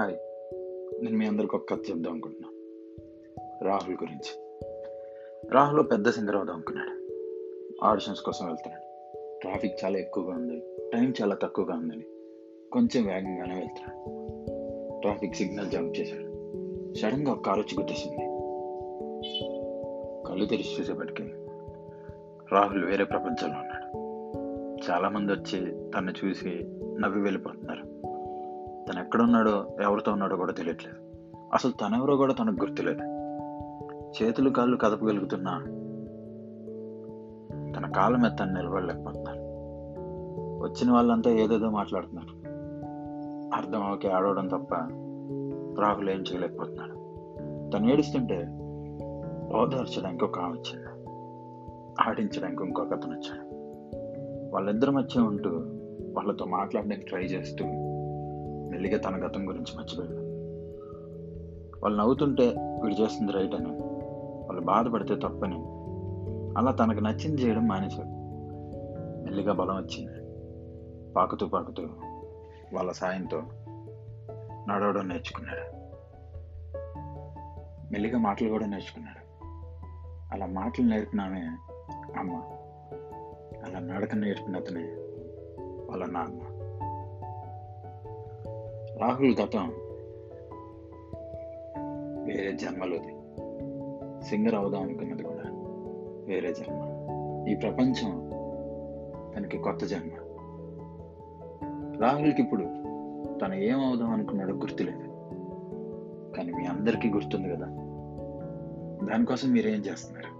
Hi. నేను మీ అందరికి ఒక కథ చెప్దాం అనుకుంటున్నాను రాహుల్ గురించి. రాహుల్ పెద్ద సింగర్ అవుదాం అనుకున్నాడు. ఆడిషన్స్ కోసం వెళ్తున్నాడు. ట్రాఫిక్ చాలా ఎక్కువగా ఉంది. టైం చాలా తక్కువగా ఉందని కొంచెం వేగంగానే వెళ్తున్నాడు. ట్రాఫిక్ సిగ్నల్ జంప్ చేశాడు. సడన్గా ఒక కారు వచ్చి గుర్తిస్తుంది కళ్ళు తెరిచి చూసేపటికి రాహుల్ వేరే ప్రపంచంలో ఉన్నాడు. చాలామంది వచ్చి తను చూసి నవ్వి వెళ్ళిపోతున్నారు. తను ఎక్కడున్నాడో ఎవరితో ఉన్నాడో కూడా తెలియట్లేదు. అసలు తనెవరో కూడా తనకు గుర్తులేదు. చేతులు కాళ్ళు కదపగలుగుతున్నా తన కాళ్ళ మీద తను నిలబడలేకపోతున్నారు వచ్చిన వాళ్ళంతా ఏదేదో మాట్లాడుతున్నారు. అర్థం అవకి ఆడవడం తప్ప రాహుల్ ఏం చేయలేకపోతున్నాడు. తను ఏడుస్తుంటే ఓదార్చడానికి ఒక ఆమె వచ్చింది. ఆడించడానికి ఇంకొక అతను వచ్చాడు. వాళ్ళిద్దరి మధ్య ఉంటూ వాళ్ళతో మాట్లాడడానికి ట్రై చేస్తూ మెల్లిగా తన గతం గురించి మర్చిపోయాడు. వాళ్ళు నవ్వుతుంటే వీడు చేస్తుంది రైట్ అని. వాళ్ళు బాధపడితే తప్పని. అలా తనకు నచ్చింది చేయడం మానేశాడు. మెల్లిగా బలం వచ్చింది. పాకుతూ పాకుతూ వాళ్ళ సాయంతో నడవడం నేర్చుకున్నాడు. మెల్లిగా మాటలు కూడా నేర్చుకున్నాడు. అలా మాటలు నేర్పినామే అమ్మ. అలా నడక నేర్పిన అతనే వాళ్ళ నాన్న. రాహుల్ గతం వేరే జన్మలోది. సింగర్ అవుదాం అనుకున్నది కూడా వేరే జన్మ. ఈ ప్రపంచం తనకి కొత్త జన్మ. రాహుల్కి ఇప్పుడు తను ఏం అనుకున్నాడో గుర్తులేదు. కానీ మీ అందరికీ గుర్తుంది కదా. దానికోసం మీరేం చేస్తున్నారు?